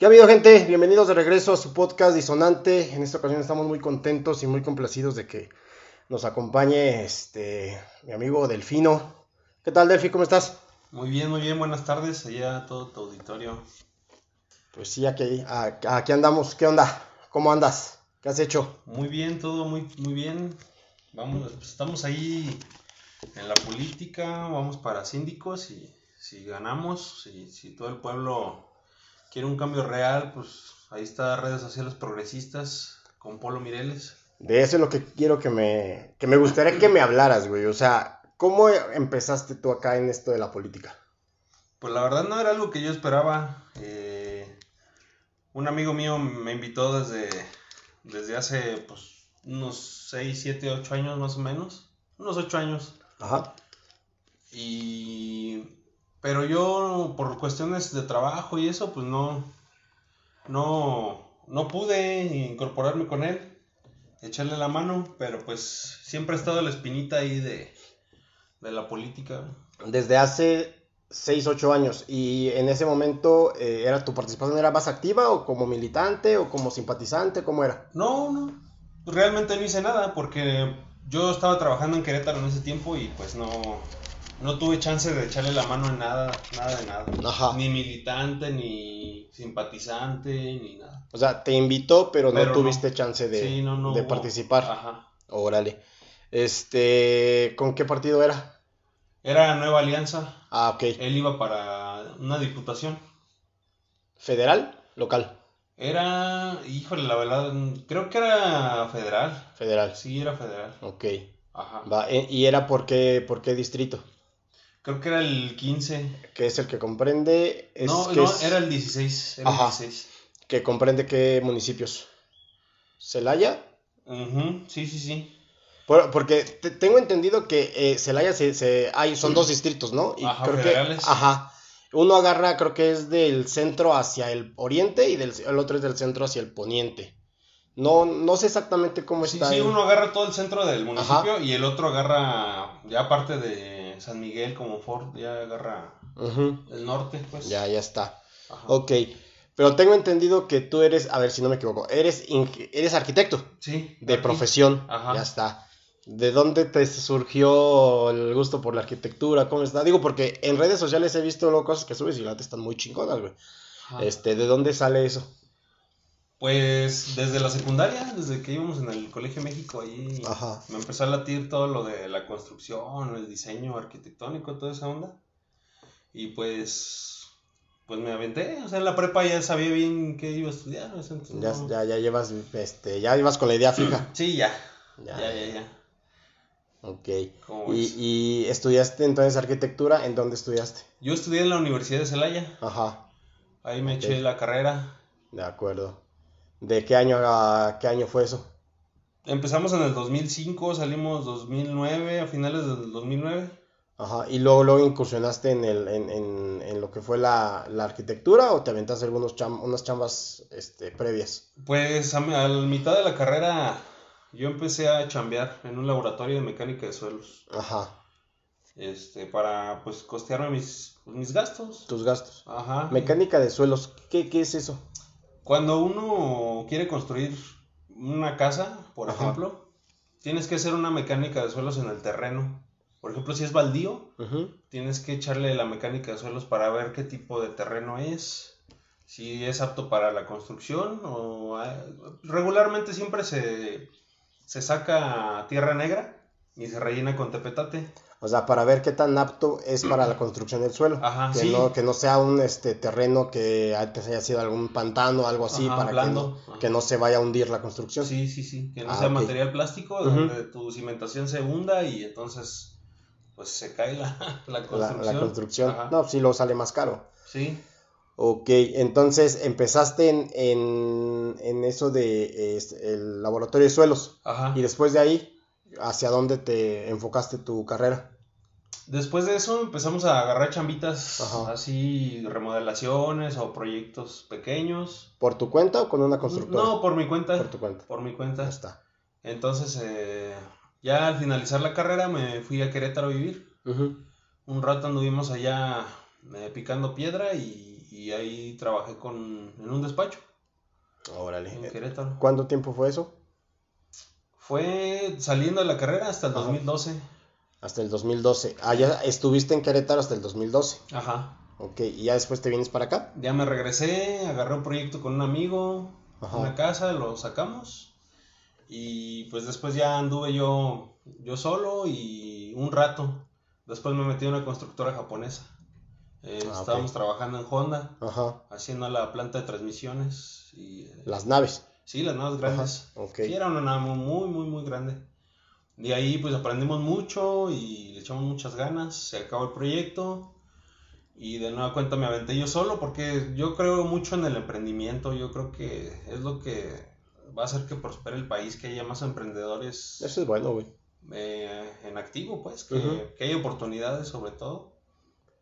¿Qué ha habido, gente? Bienvenidos de regreso a su podcast Disonante. En esta ocasión estamos muy contentos y muy complacidos de que nos acompañe este mi amigo Delfino. ¿Qué tal, Delfi? ¿Cómo estás? Muy bien, muy bien. Buenas tardes allá a todo tu auditorio. Pues sí, aquí, aquí andamos. ¿Qué onda? ¿Cómo andas? ¿Qué has hecho? Muy bien, todo muy, muy bien. Vamos, pues, estamos ahí en la política, vamos para síndicos y si ganamos, si, si todo el pueblo quiere un cambio real, pues ahí está redes sociales progresistas con Polo Mireles. De eso es lo que quiero que me, que me gustaría que me hablaras, güey. O sea, ¿cómo empezaste tú acá en esto de la política? Pues la verdad no era algo que yo esperaba. Eh, un amigo mío me invitó desde, desde hace pues, unos 6, 7, 8 años más o menos. Unos 8 años. Ajá. Y pero yo, por cuestiones de trabajo y eso, pues no, no, no pude incorporarme con él, echarle la mano, pero pues siempre ha estado la espinita ahí de, de la política. Desde hace 6, 8 años. ¿Y en ese momento eh, era tu participación era más activa o como militante o como simpatizante? ¿Cómo era? No, no. Realmente no hice nada porque yo estaba trabajando en Querétaro en ese tiempo y pues no, no tuve chance de echarle la mano en nada, nada de nada. Ni militante, ni simpatizante, ni nada. O sea, te invitó, pero, no tuviste chance de, de participar. Ajá. Órale. Este, ¿con qué partido era? Era Nueva Alianza. Ah, ok. Él iba para una diputación. ¿Federal? ¿Local? Era, híjole, la verdad, creo que era federal. Federal. Sí, era federal. Ok. Ajá. Va, eh, ¿Y era por qué, por qué distrito? Creo que era el 15. Que es el que comprende. no, no, era el 16. Era el 16. Que comprende qué municipios. ¿Celaya? Sí, sí, sí. porque tengo entendido que eh, Celaya se, hay, son dos distritos, ¿no? Y ajá, creo ajá. Uno agarra, creo que es del centro hacia el oriente y del, el otro es del centro hacia el poniente. No, no sé exactamente cómo está. Sí, sí, uno agarra todo el centro del municipio y el otro agarra ya parte de San Miguel como Ford ya agarra el norte, pues. Ya, ya está. Ok. Pero tengo entendido que tú eres, a ver si no me equivoco, eres, eres arquitecto. Sí. De profesión. Ajá. Ya está. ¿De dónde te surgió el gusto por la arquitectura? ¿Cómo está? Digo, porque en redes sociales he visto luego cosas que subes y la te están muy chingonas, güey. Este, ¿de dónde sale eso? Pues desde la secundaria, desde que íbamos en el Colegio México, ahí me empezó a latir todo lo de la construcción, el diseño arquitectónico, toda esa onda. Y pues, pues me aventé, o sea, en la prepa ya sabía bien qué iba a estudiar. ya, ya, ya, llevas, este, ya ibas con la idea fija. Sí, ya, ya, ya, ya. ya. Ok. ¿Y, ¿Y, estudiaste entonces arquitectura? ¿En dónde estudiaste? Yo estudié en la Universidad de Celaya. Ajá. Ahí me eché la carrera. De acuerdo. ¿De qué año a qué año fue eso? Empezamos en el 2005, salimos 2009, a finales del 2009. Ajá, y luego, luego incursionaste en, el, en, en, en lo que fue la, la, arquitectura o te aventaste algunos unas chambas este, previas? Pues a, la mitad de la carrera yo empecé a chambear en un laboratorio de mecánica de suelos. Ajá. Este, para pues costearme mis, mis gastos. Tus gastos. Ajá. Mecánica de suelos, ¿qué, qué es eso? Cuando uno quiere construir una casa, por ejemplo, tienes que hacer una mecánica de suelos en el terreno. Por ejemplo, si es baldío, tienes que echarle la mecánica de suelos para ver qué tipo de terreno es, si es apto para la construcción o ah, regularmente siempre se, se saca tierra negra y se rellena con tepetate. O sea, para ver qué tan apto es para la construcción del suelo. Ajá, que, no, que no sea un este terreno que antes haya sido algún pantano o algo así para que no, que no, se vaya a hundir la construcción. Sí, sí, sí. Que no ah, sea material plástico donde tu cimentación se hunda y entonces pues se cae la, la construcción. La, construcción. No, sí lo sale más caro. Sí. Ok, entonces empezaste en, en, en eso de el laboratorio de suelos. Ajá. Y después de ahí ¿Hacia dónde te enfocaste tu carrera? Después de eso empezamos a agarrar chambitas así, remodelaciones o proyectos pequeños. ¿Por tu cuenta o con una constructora? No, por mi cuenta. Por tu cuenta. Por mi cuenta. Ya está. Entonces, eh, ya al finalizar la carrera me fui a Querétaro a vivir. Un rato anduvimos allá eh, picando piedra y, y ahí trabajé con, en un despacho. Órale. En Querétaro. ¿Cuánto tiempo fue eso? Fue saliendo de la carrera hasta el 2012. Hasta el 2012. Ah, ya estuviste en Querétaro hasta el 2012. Ajá. Ok, ¿y ya después te vienes para acá? Ya me regresé, agarré un proyecto con un amigo, una casa, lo sacamos. Y pues después ya anduve yo, yo solo y un rato. Después me metí en una constructora japonesa. Eh, ah, estábamos trabajando en Honda, haciendo la planta de transmisiones. Y, eh, las naves. Sí, las naves grandes. Sí, era una nave muy, muy, muy grande. De ahí pues aprendimos mucho y le echamos muchas ganas. Se acabó el proyecto. Y de nueva cuenta me aventé yo solo porque yo creo mucho en el emprendimiento. Yo creo que es lo que va a hacer que prospere el país, que haya más emprendedores. Eso es bueno, güey. Eh, en activo, pues, que, que haya oportunidades sobre todo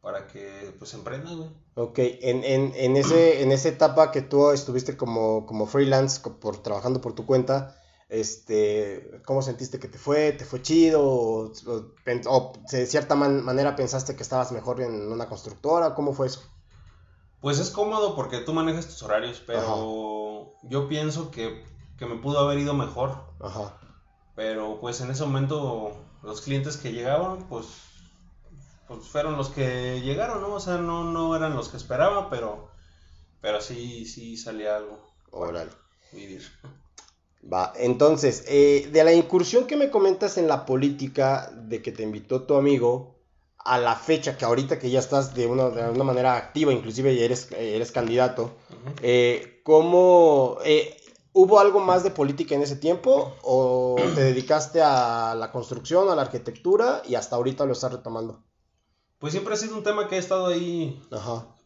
para que pues emprendas, güey. Ok, en, en, en, ese, en esa etapa que tú estuviste como, como freelance, por, trabajando por tu cuenta, este, ¿cómo sentiste que te fue? ¿Te fue chido? ¿O, de cierta manera pensaste que estabas mejor en una constructora? ¿Cómo fue eso? Pues es cómodo porque tú manejas tus horarios, pero yo pienso que, que, me pudo haber ido mejor. Ajá. Pero pues en ese momento los clientes que llegaban, pues pues fueron los que llegaron, ¿no? O sea, no, no eran los que esperaba, pero, pero sí, sí salía algo. Órale. Vivir. Va, entonces, eh, de la incursión que me comentas en la política, de que te invitó tu amigo, a la fecha que ahorita que ya estás de una, de una manera activa, inclusive eres, eres candidato, eh, ¿cómo eh, hubo algo más de política en ese tiempo o te dedicaste a la construcción, a la arquitectura y hasta ahorita lo estás retomando? Pues siempre ha sido un tema que ha estado ahí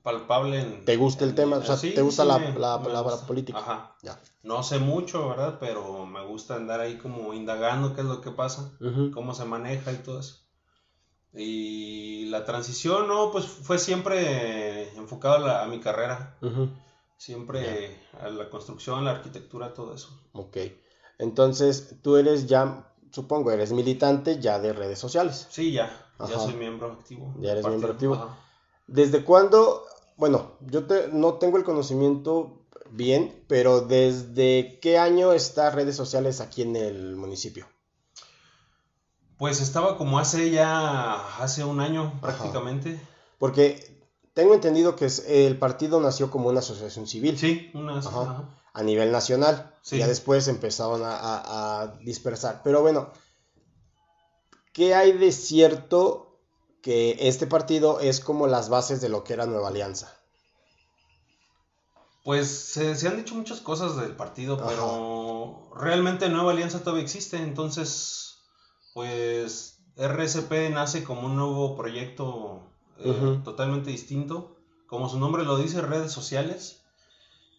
palpable. En, ¿Te gusta el tema? O sea, ¿te gusta la, la, política? Ajá. Ya. No sé mucho, ¿verdad? Pero me gusta andar ahí como indagando qué es lo que pasa, cómo se maneja y todo eso. Y la transición, no, pues fue siempre enfocado a, mi carrera. Siempre a la construcción, la arquitectura, todo eso. Ok. Entonces, tú eres ya, supongo, eres militante ya de redes sociales. Sí, ya. Ya soy miembro activo. Ya eres miembro activo. ¿Desde cuándo? Bueno, yo te, no tengo el conocimiento bien, pero ¿desde qué año está redes sociales aquí en el municipio? Pues estaba como hace ya, hace un año prácticamente. Porque tengo entendido que el partido nació como una asociación civil. Sí, una asociación. A nivel nacional. Sí. Ya después empezaron a dispersar. Pero bueno, ¿Qué hay de cierto que este partido es como las bases de lo que era Nueva Alianza? Pues se, han dicho muchas cosas del partido, pero realmente Nueva Alianza todavía existe, entonces, pues RSP nace como un nuevo proyecto eh, totalmente distinto, como su nombre lo dice, redes sociales.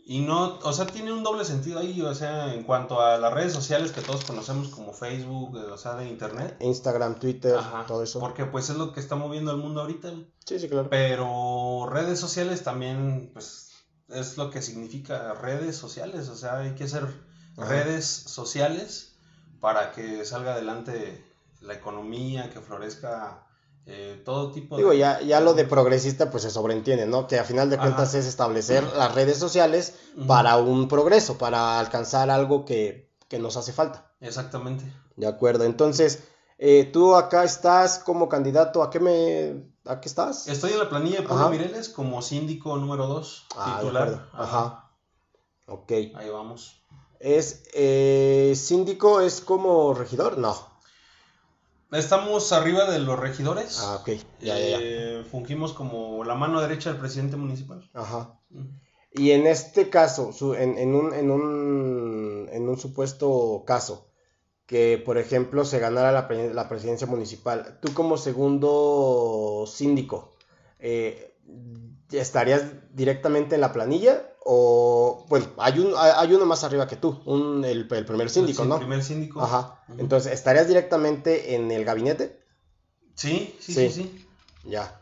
Y no, o sea, tiene un doble sentido ahí, o sea, en cuanto a las redes sociales que todos conocemos como Facebook, o sea, de internet. Instagram, Twitter, todo eso. Porque pues es lo que está moviendo el mundo ahorita. Sí, sí, claro. Pero redes sociales también, pues, es lo que significa redes sociales, o sea, hay que hacer redes sociales para que salga adelante la economía, que florezca eh, todo tipo Digo, ya, ya lo de progresista pues se sobreentiende, ¿no? Que a final de cuentas es establecer las redes sociales para un progreso, para alcanzar algo que, nos hace falta. Exactamente. De acuerdo, entonces, eh, tú acá estás como candidato, ¿a qué me... ¿A qué estás? Estoy en la planilla de Pablo Mireles como síndico número 2, ah, titular. Ajá. Ok. Ahí vamos. ¿Es eh, síndico, es como regidor? No. Estamos arriba de los regidores. Ah, ok. Ya, ya, ya. Eh, fungimos como la mano derecha del presidente municipal. Ajá. Y en este caso, en, en, un, en, un, en un supuesto caso, que por ejemplo se ganara la, la presidencia municipal, tú como segundo síndico, eh, ¿estarías directamente en la planilla? O, bueno, hay, un, hay uno más arriba que tú, un, el, primer síndico, ¿no? El primer síndico. Ajá. Entonces, ¿estarías directamente en el gabinete? Sí, sí, sí, sí. Ya.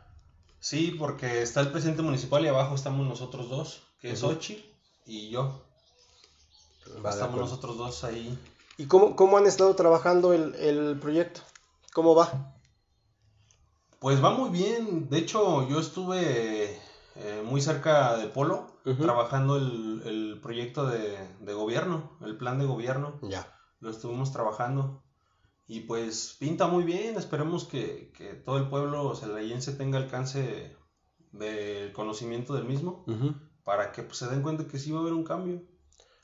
Sí, porque está el presidente municipal y abajo estamos nosotros dos, que es Ochi y yo. estamos nosotros dos ahí. ¿Y cómo, cómo han estado trabajando el, el proyecto? ¿Cómo va? Pues va muy bien. De hecho, yo estuve eh, muy cerca de Polo, trabajando el, el proyecto de, de, gobierno, el plan de gobierno. Ya. Lo estuvimos trabajando. Y pues pinta muy bien, esperemos que, que todo el pueblo celayense tenga alcance del conocimiento del mismo, para que pues, se den cuenta que sí va a haber un cambio.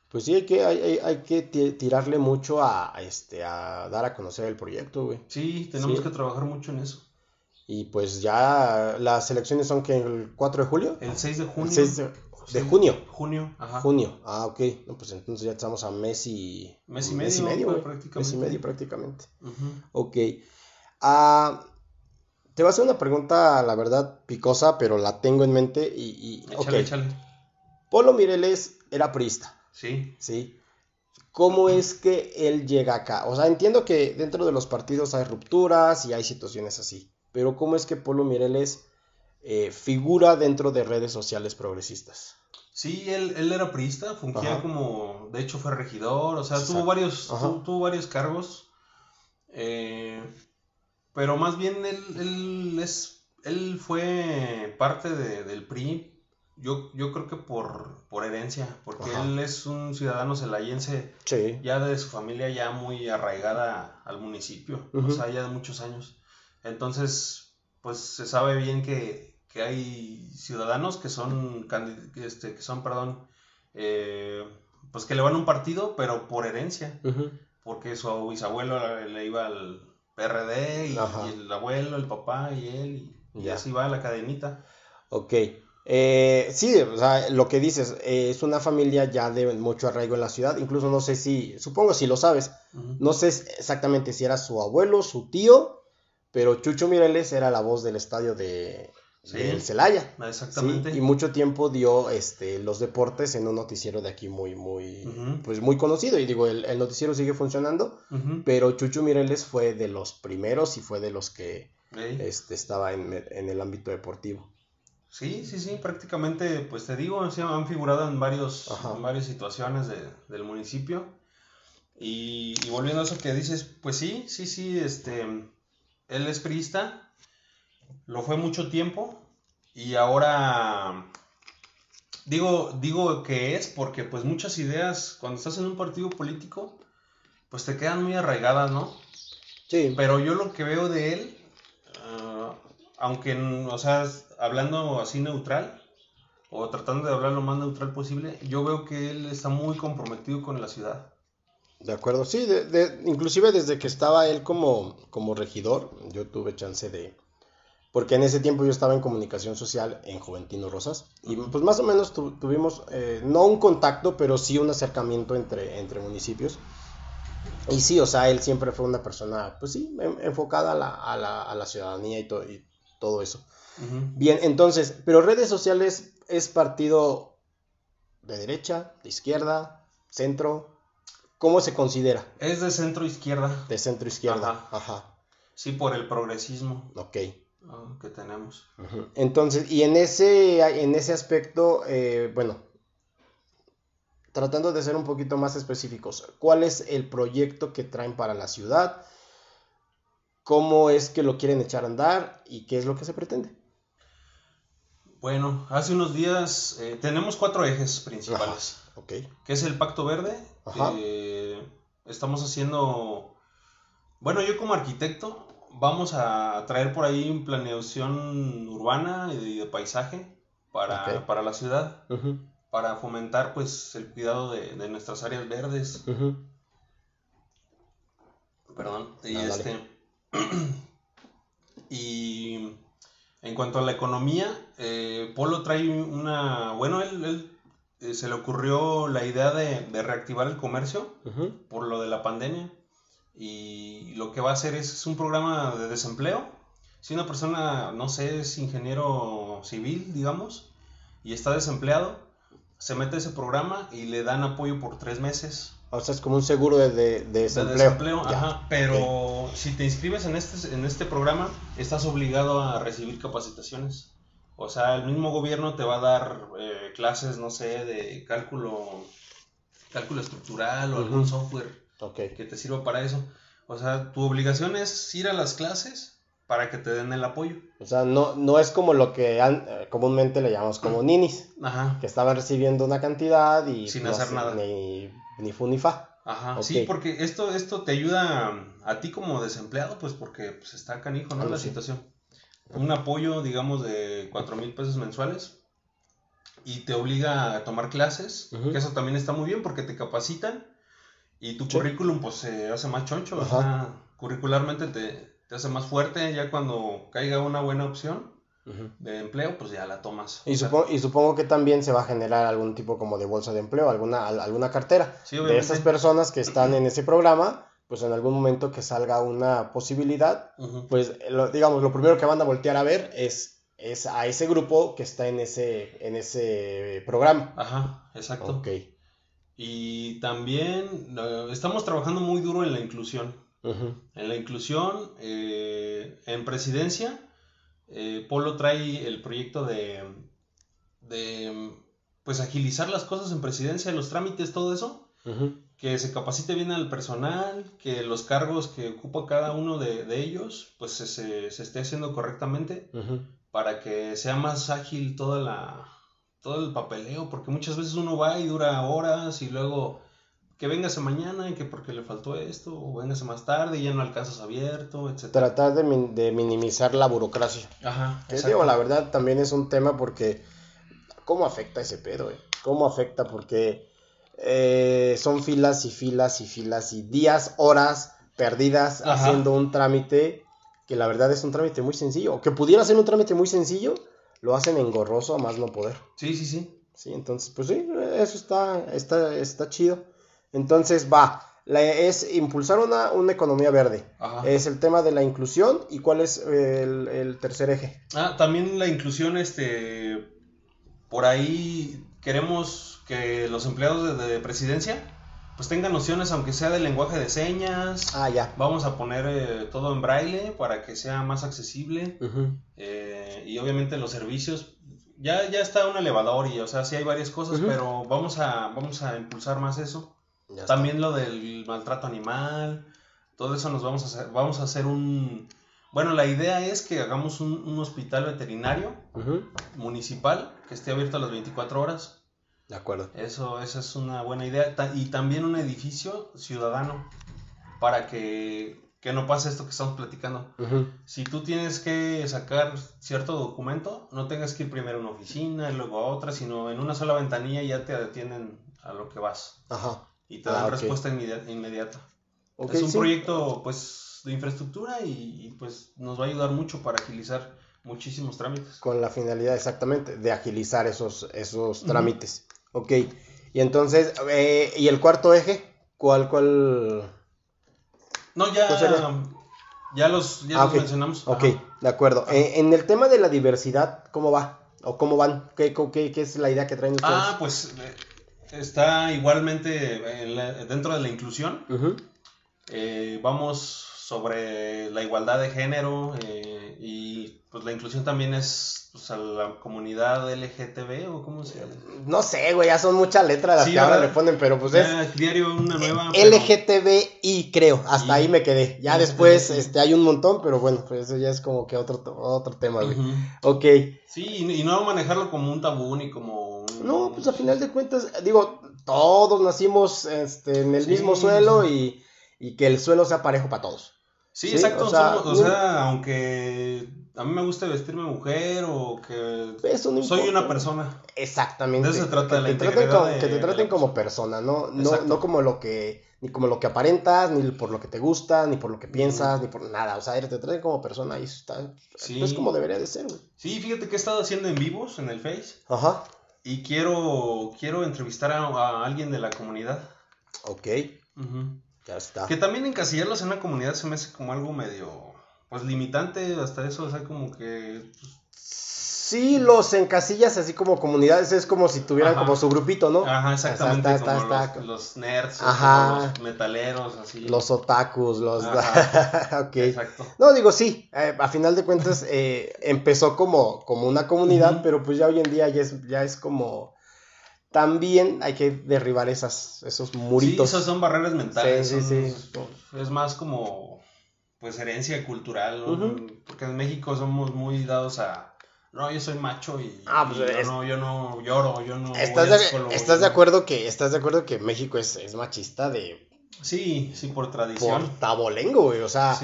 Pues sí, hay que, hay, hay que tirarle mucho a, este, a dar a conocer el proyecto, güey. Sí, tenemos que trabajar mucho en eso. Y pues ya las elecciones son que el 4 de julio. El 6 de junio. El 6 de, junio. Junio, ajá. Junio, ah, ok. pues entonces ya estamos a mes y... Mes y medio, mes y medio, prácticamente. Mes y medio prácticamente. Ok. Ah, te voy a hacer una pregunta, la verdad, picosa, pero la tengo en mente y... y échale, échale. Polo Mireles era priista. Sí. Sí. ¿Cómo es que él llega acá? O sea, entiendo que dentro de los partidos hay rupturas y hay situaciones así pero ¿cómo es que Polo Mireles eh, figura dentro de redes sociales progresistas? Sí, él, él era priista, fungía como, de hecho fue regidor, o sea, tuvo varios, tuvo, varios cargos, eh, pero más bien él, él, es, él fue parte del PRI, yo, yo creo que por, por herencia, porque él es un ciudadano celayense, ya de su familia ya muy arraigada al municipio, o sea, ya de muchos años. Entonces, pues se sabe bien que, hay ciudadanos que son, este, que son, perdón, eh, pues que le van a un partido, pero por herencia, porque su bisabuelo le, iba al PRD y, el abuelo, el papá y él, y, así va la cadenita. Ok. Eh, sí, o sea, lo que dices, eh, es una familia ya de mucho arraigo en la ciudad, incluso no sé si, supongo si lo sabes, no sé exactamente si era su abuelo, su tío pero Chucho Mireles era la voz del estadio de, Celaya. Exactamente. Y mucho tiempo dio este, los deportes en un noticiero de aquí muy, muy, pues muy conocido. Y digo, el, noticiero sigue funcionando, pero Chucho Mireles fue de los primeros y fue de los que este, estaba en, el ámbito deportivo. Sí, sí, sí, prácticamente, pues te digo, han figurado en, varios, varias situaciones del municipio. Y, y, volviendo a eso que dices, pues sí, sí, sí, este, él es priista, lo fue mucho tiempo y ahora digo, digo que es porque pues muchas ideas cuando estás en un partido político pues te quedan muy arraigadas, ¿no? Sí. Pero yo lo que veo de él, ah, aunque, o sea, hablando así neutral, o tratando de hablar lo más neutral posible, yo veo que él está muy comprometido con la ciudad. De acuerdo, sí, de, inclusive desde que estaba él como, como regidor, yo tuve chance de... Porque en ese tiempo yo estaba en comunicación social en Juventino Rosas y pues más o menos tuvimos, eh, no un contacto, pero sí un acercamiento entre, entre municipios. Y sí, o sea, él siempre fue una persona, pues sí, enfocada a la, a la, a la ciudadanía y, y todo eso. Bien, entonces, pero redes sociales es partido de derecha, de izquierda, centro, ¿Cómo se considera? Es de centro izquierda. De centro izquierda. Ajá. Sí, por el progresismo. Ok. Ah, que tenemos. Entonces, y en ese, en ese aspecto, eh, bueno, tratando de ser un poquito más específicos, ¿cuál es el proyecto que traen para la ciudad? ¿Cómo es que lo quieren echar a andar? ¿Y qué es lo que se pretende? Bueno, hace unos días eh, tenemos cuatro ejes principales. okay. Que es el Pacto Verde. Estamos haciendo. Bueno, yo como arquitecto vamos a traer por ahí planeación urbana y de, paisaje para, para, la ciudad. Para fomentar pues el cuidado de, nuestras áreas verdes. Perdón. Y este. y en cuanto a la economía, eh, Polo trae una... Bueno, él, eh, se le ocurrió la idea de, reactivar el comercio por lo de la pandemia y lo que va a hacer es, un programa de desempleo. Si una persona, no sé, es ingeniero civil, digamos, y está desempleado, se mete a ese programa y le dan apoyo por tres meses o sea, es como un seguro de, de, desempleo. ajá, pero si te inscribes en este, en este programa, estás obligado a recibir capacitaciones. O sea, el mismo gobierno te va a dar eh, clases, no sé, de cálculo, cálculo estructural o algún software que te sirva para eso. O sea, tu obligación es ir a las clases para que te den el apoyo. O sea, no, no es como lo que eh, comúnmente le llamamos como ninis, Ajá. que estaban recibiendo una cantidad y sin hacer nada. Ni, ni fu ni fa. Ajá, sí, porque esto, esto te ayuda a ti como desempleado, pues porque pues, está canijo, ¿no? la situación. Un apoyo, digamos, de cuatro mil pesos mensuales y te obliga a tomar clases, que eso también está muy bien porque te capacitan y tu currículum pues se hace más choncho, o sea, curricularmente te, te, hace más fuerte ya cuando caiga una buena opción de empleo, pues ya la tomas. Y, supongo, y supongo que también se va a generar algún tipo como de bolsa de empleo, alguna, alguna cartera de esas personas que están en ese programa, pues en algún momento que salga una posibilidad, pues digamos, lo primero que van a voltear a ver es, es a ese grupo que está en ese, en ese programa. Ajá, exacto. Ok. Y también estamos trabajando muy duro en la inclusión. En la inclusión, eh, en presidencia, eh, Polo trae el proyecto de, de, pues, agilizar las cosas en presidencia, los trámites, todo eso. Que se capacite bien al personal, que los cargos que ocupa cada uno de, ellos, pues se, se, esté haciendo correctamente para que sea más ágil toda la, todo el papeleo, porque muchas veces uno va y dura horas y luego que véngase mañana y que porque le faltó esto, o véngase más tarde y ya no alcanzas abierto, etc. Tratar de, de minimizar la burocracia. Ajá. Que digo, la verdad también es un tema porque, ¿cómo afecta ese pedo? Eh? ¿Cómo afecta? Porque eh, son filas y filas y filas y días, horas perdidas haciendo un trámite que la verdad es un trámite muy sencillo, o que pudiera ser un trámite muy sencillo, lo hacen engorroso a más no poder. Sí, sí, sí. Sí, entonces, pues sí, eso está, está, está chido. Entonces, va, es impulsar una, una economía verde. Es el tema de la inclusión. ¿Y cuál es el, tercer eje? Ah, también la inclusión, este, por ahí queremos que los empleados de, presidencia pues tengan nociones, aunque sea del lenguaje de señas. Ah, ya. Vamos a poner eh, todo en braille para que sea más accesible. Eh, y obviamente los servicios, ya, ya está un elevador y, o sea, sí hay varias cosas, pero vamos a, vamos a impulsar más eso. También lo del maltrato animal, todo eso nos vamos a hacer, vamos a hacer un... Bueno, la idea es que hagamos un, hospital veterinario municipal que esté abierto a las 24 horas. De acuerdo. Eso, esa es una buena idea. Y también un edificio ciudadano para que, que no pase esto que estamos platicando. Si tú tienes que sacar cierto documento, no tengas que ir primero a una oficina y luego a otra, sino en una sola ventanilla ya te atienden a lo que vas. Ajá y te dan ah, respuesta inmediata. es un proyecto pues de infraestructura y, pues nos va a ayudar mucho para agilizar muchísimos trámites. Con la finalidad exactamente de agilizar esos, esos trámites. Ok. Y entonces, eh, ¿y el cuarto eje? ¿Cuál, cuál? No, ya, ya los, ya ah, mencionamos. Ok, de acuerdo. Eh, en el tema de la diversidad, ¿cómo va? ¿O cómo van? ¿Qué, qué, qué es la idea que traen ustedes? Ah, pues eh, está igualmente dentro de la inclusión. Eh, vamos sobre la igualdad de género eh, y pues la inclusión también es pues, a la comunidad LGTB o cómo se llama. No sé, güey, ya son muchas letras las que ahora le ponen, pero pues es diario una nueva LGTBI creo, hasta ahí me quedé. Ya después este hay un montón, pero bueno, pues eso ya es como que otro otro tema, güey. Ok. Sí, y no manejarlo como un tabú ni como no, pues a final de cuentas, digo, todos nacimos este, en el mismo suelo y, que el suelo sea parejo para todos. Sí, exacto. O sea, aunque a mí me gusta vestirme mujer o que soy una persona. Exactamente. De eso se trata que, la te traten, como, que te traten como persona, ¿no? No, no como lo que ni como lo que aparentas, ni por lo que te gusta, ni por lo que piensas, ni por nada. O sea, te traten como persona y eso está. Es como debería de ser, güey. Sí, fíjate que he estado haciendo en vivos en el Face. Ajá. Y quiero, quiero entrevistar a, alguien de la comunidad. Ok. Ya está. Que también encasillarlos en una comunidad se me hace como algo medio, pues limitante, hasta eso, o sea, como que... Pues, Sí, los encasillas así como comunidades, es como si tuvieran como su grupito, ¿no? Ajá, exactamente. está, como está, los, nerds, los metaleros, así. Los otakus, los... ok. Exacto. No, digo, sí, eh, a final de cuentas eh, empezó como, como una comunidad, pero pues ya hoy en día ya es, ya es como... También hay que derribar esas, esos muritos. Sí, esas son barreras mentales. Sí, sí, sí. Es más como pues herencia cultural, porque en México somos muy dados a no, yo soy macho y, ah, pues yo, no, yo no lloro, yo no ¿Estás, de, ¿estás de acuerdo que estás de acuerdo que México es, es machista de Sí, sí, por tradición. Por tabolengo, güey. O sea,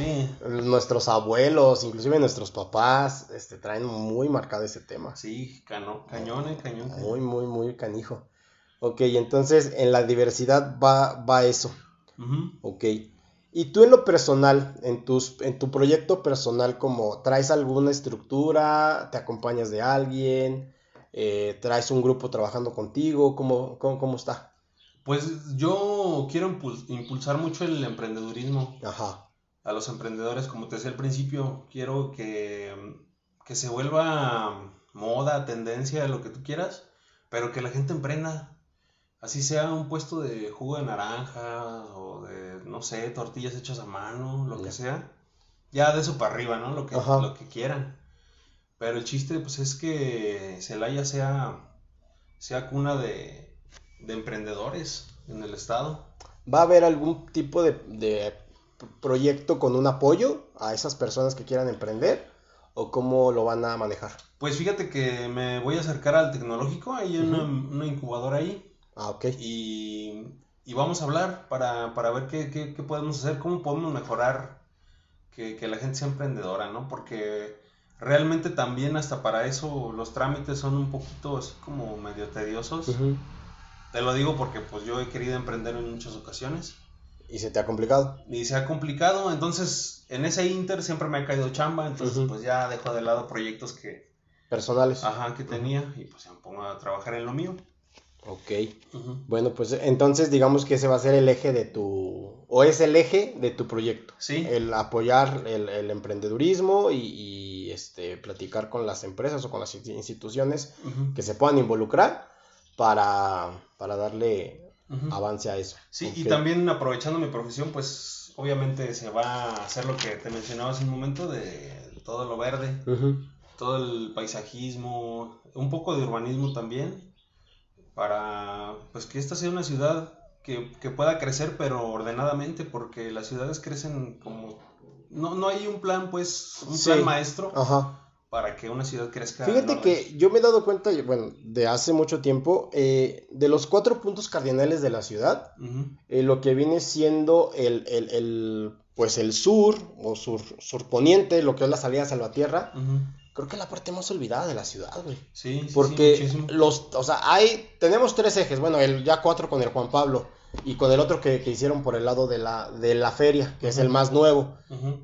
nuestros abuelos, inclusive nuestros papás, este, traen muy marcado ese tema. Sí, cano, cañón, eh, cañón. Muy, muy, muy canijo. Ok, entonces en la diversidad va, va eso. Ok. Y tú en lo personal, en, tus, en tu proyecto personal, como traes alguna estructura, te acompañas de alguien, eh, traes un grupo trabajando contigo, ¿cómo, cómo, cómo está? Pues yo quiero impulsar mucho el emprendedurismo. Ajá. A los emprendedores, como te decía al principio, quiero que, que se vuelva moda, tendencia, lo que tú quieras, pero que la gente emprenda. Así sea un puesto de jugo de naranja o de, no sé, tortillas hechas a mano, lo que sea. Ya de eso para arriba, ¿no? Lo que, lo que quieran. Pero el chiste, pues, es que Celaya sea, sea cuna de, de emprendedores en el estado. ¿Va a haber algún tipo de, proyecto con un apoyo a esas personas que quieran emprender? ¿O cómo lo van a manejar? Pues fíjate que me voy a acercar al tecnológico, hay una, incubadora ahí. Ah, ok. Y, vamos a hablar para, ver qué, podemos hacer, cómo podemos mejorar que, la gente sea emprendedora, ¿no? Porque realmente también hasta para eso los trámites son un poquito así como medio tediosos. Te lo digo porque pues yo he querido emprender en muchas ocasiones. ¿Y se te ha complicado? Y se ha complicado, entonces en ese inter siempre me ha caído chamba, entonces pues ya dejo de lado proyectos que... Personales. Ajá, que tenía y pues me pongo a trabajar en lo mío. Ok. Bueno, pues entonces digamos que ese va a ser el eje de tu... o es el eje de tu proyecto. Sí. El apoyar el, emprendedurismo y, este, platicar con las empresas o con las instituciones que se puedan involucrar para, para darle avance a eso. Sí, y también aprovechando mi profesión, pues obviamente se va a hacer lo que te mencionaba hace un momento de todo lo verde, todo el paisajismo, un poco de urbanismo también, para pues que esta sea una ciudad que, que pueda crecer pero ordenadamente, porque las ciudades crecen como... No, no hay un plan, pues, un plan maestro. Ajá para que una ciudad crezca. Fíjate que yo me he dado cuenta, bueno, de hace mucho tiempo, eh, de los cuatro puntos cardinales de la ciudad, eh, lo que viene siendo el, el, el, pues el sur o sur, surponiente, lo que es la salida a Salvatierra, creo que es la parte más olvidada de la ciudad, güey. Sí, Porque los, o sea, hay, tenemos tres ejes, bueno, el, ya cuatro con el Juan Pablo y con el otro que, hicieron por el lado de la, de la feria, que es el más nuevo.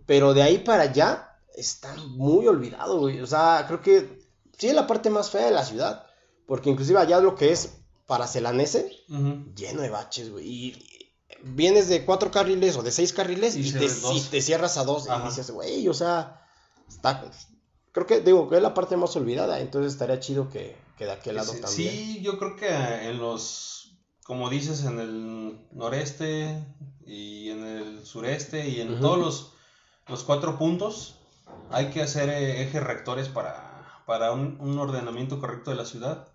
Pero de ahí para allá está muy olvidado, güey. O sea, creo que sí es la parte más fea de la ciudad. Porque inclusive allá lo que es para Celanese, lleno de baches, güey. Y vienes de cuatro carriles o de seis carriles y, te, cierras a dos y dices, güey, o sea, está... Creo que, digo, que es la parte más olvidada, entonces estaría chido que, que de aquel lado también. Sí, yo creo que en los, como dices, en el noreste y en el sureste y en todos los, los cuatro puntos, hay que hacer eh, ejes rectores para, para un, ordenamiento correcto de la ciudad,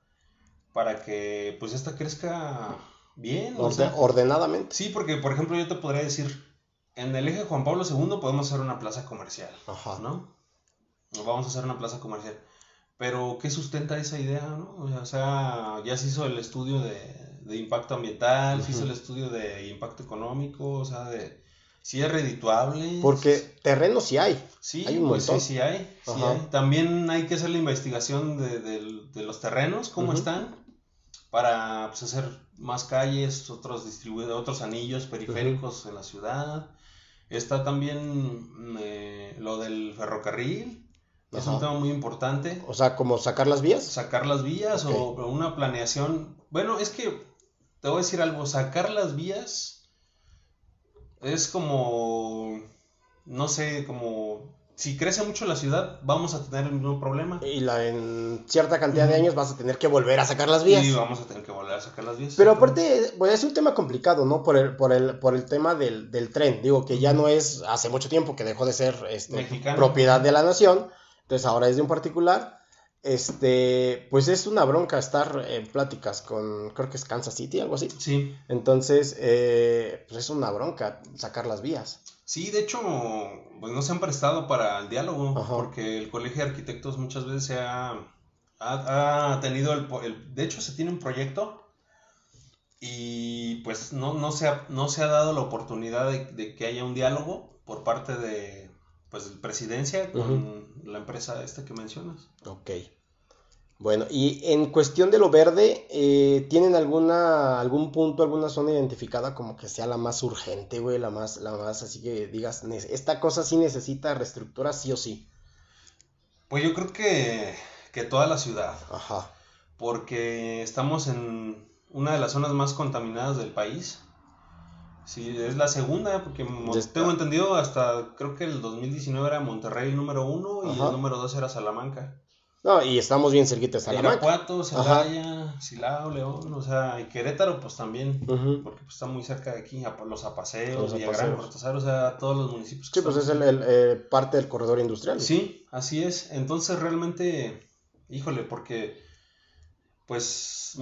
para que pues esta crezca bien. ordenadamente. Sí, porque por ejemplo yo te podría decir, en el eje Juan Pablo II podemos hacer una plaza comercial, Ajá. ¿no? Vamos a hacer una plaza comercial. Pero, ¿qué sustenta esa idea, no? O sea, ya se hizo el estudio de, impacto ambiental, se hizo el estudio de impacto económico, o sea, de, si es redituable. Porque terreno sí hay. Sí, hay un pues sí, sí hay, También hay que hacer la investigación de, los terrenos, cómo están, para pues, hacer más calles, otros distribuidores, otros anillos periféricos en la ciudad. Está también eh, lo del ferrocarril, es un tema muy importante. O sea, como sacar las vías. Sacar las vías o una planeación. Bueno, es que te voy a decir algo, sacar las vías es como, no sé, como si crece mucho la ciudad, vamos a tener el mismo problema. Y la, en cierta cantidad de años vas a tener que volver a sacar las vías. Sí, vamos a tener que volver a sacar las vías. Pero aparte, pues, es un tema complicado, ¿no? Por el, por el, por el tema del, del tren. Digo que ya no es hace mucho tiempo que dejó de ser este, propiedad de la nación. Entonces ahora es de un particular. Este, pues es una bronca estar en pláticas con, creo que es Kansas City, algo así. Sí. Entonces, eh, pues es una bronca sacar las vías. Sí, de hecho, pues no se han prestado para el diálogo, porque el Colegio de Arquitectos muchas veces se ha, ha, tenido el, De hecho, se tiene un proyecto y pues no, no, se, ha, no se ha dado la oportunidad de, que haya un diálogo por parte de pues presidencia con la empresa esta que mencionas. Ok. Bueno, y en cuestión de lo verde, eh, ¿tienen alguna, algún punto, alguna zona identificada como que sea la más urgente, güey? La más, la más, así que digas, esta cosa sí necesita reestructura, sí o sí. Pues yo creo que, que toda la ciudad. Ajá. Porque estamos en una de las zonas más contaminadas del país. Sí, es la segunda, porque tengo entendido hasta, creo que el 2019 era Monterrey el número uno y el número dos era Salamanca. No, y estamos bien cerquita de Salamanca. Irapuato, Celaya, Silao, León, o sea, y Querétaro, pues también, porque pues, está muy cerca de aquí, los Apaseos, Villagrán, Cortázar, o sea, todos los municipios. sí, pues es el, eh, parte del corredor industrial. Sí, así es. Entonces, realmente, híjole, porque, pues,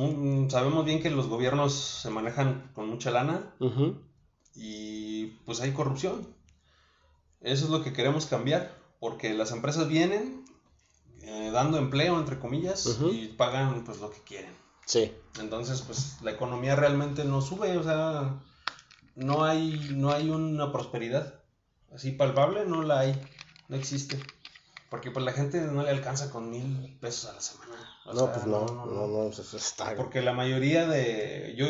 sabemos bien que los gobiernos se manejan con mucha lana y, pues, hay corrupción. Eso es lo que queremos cambiar, porque las empresas vienen eh, dando empleo, entre comillas, y pagan pues lo que quieren. Sí. Entonces, pues la economía realmente no sube, o sea, no hay, no hay una prosperidad así palpable, no la hay, no existe. Porque pues la gente no le alcanza con mil pesos a la semana. no, pues no, no, no, eso está. Porque la mayoría de, yo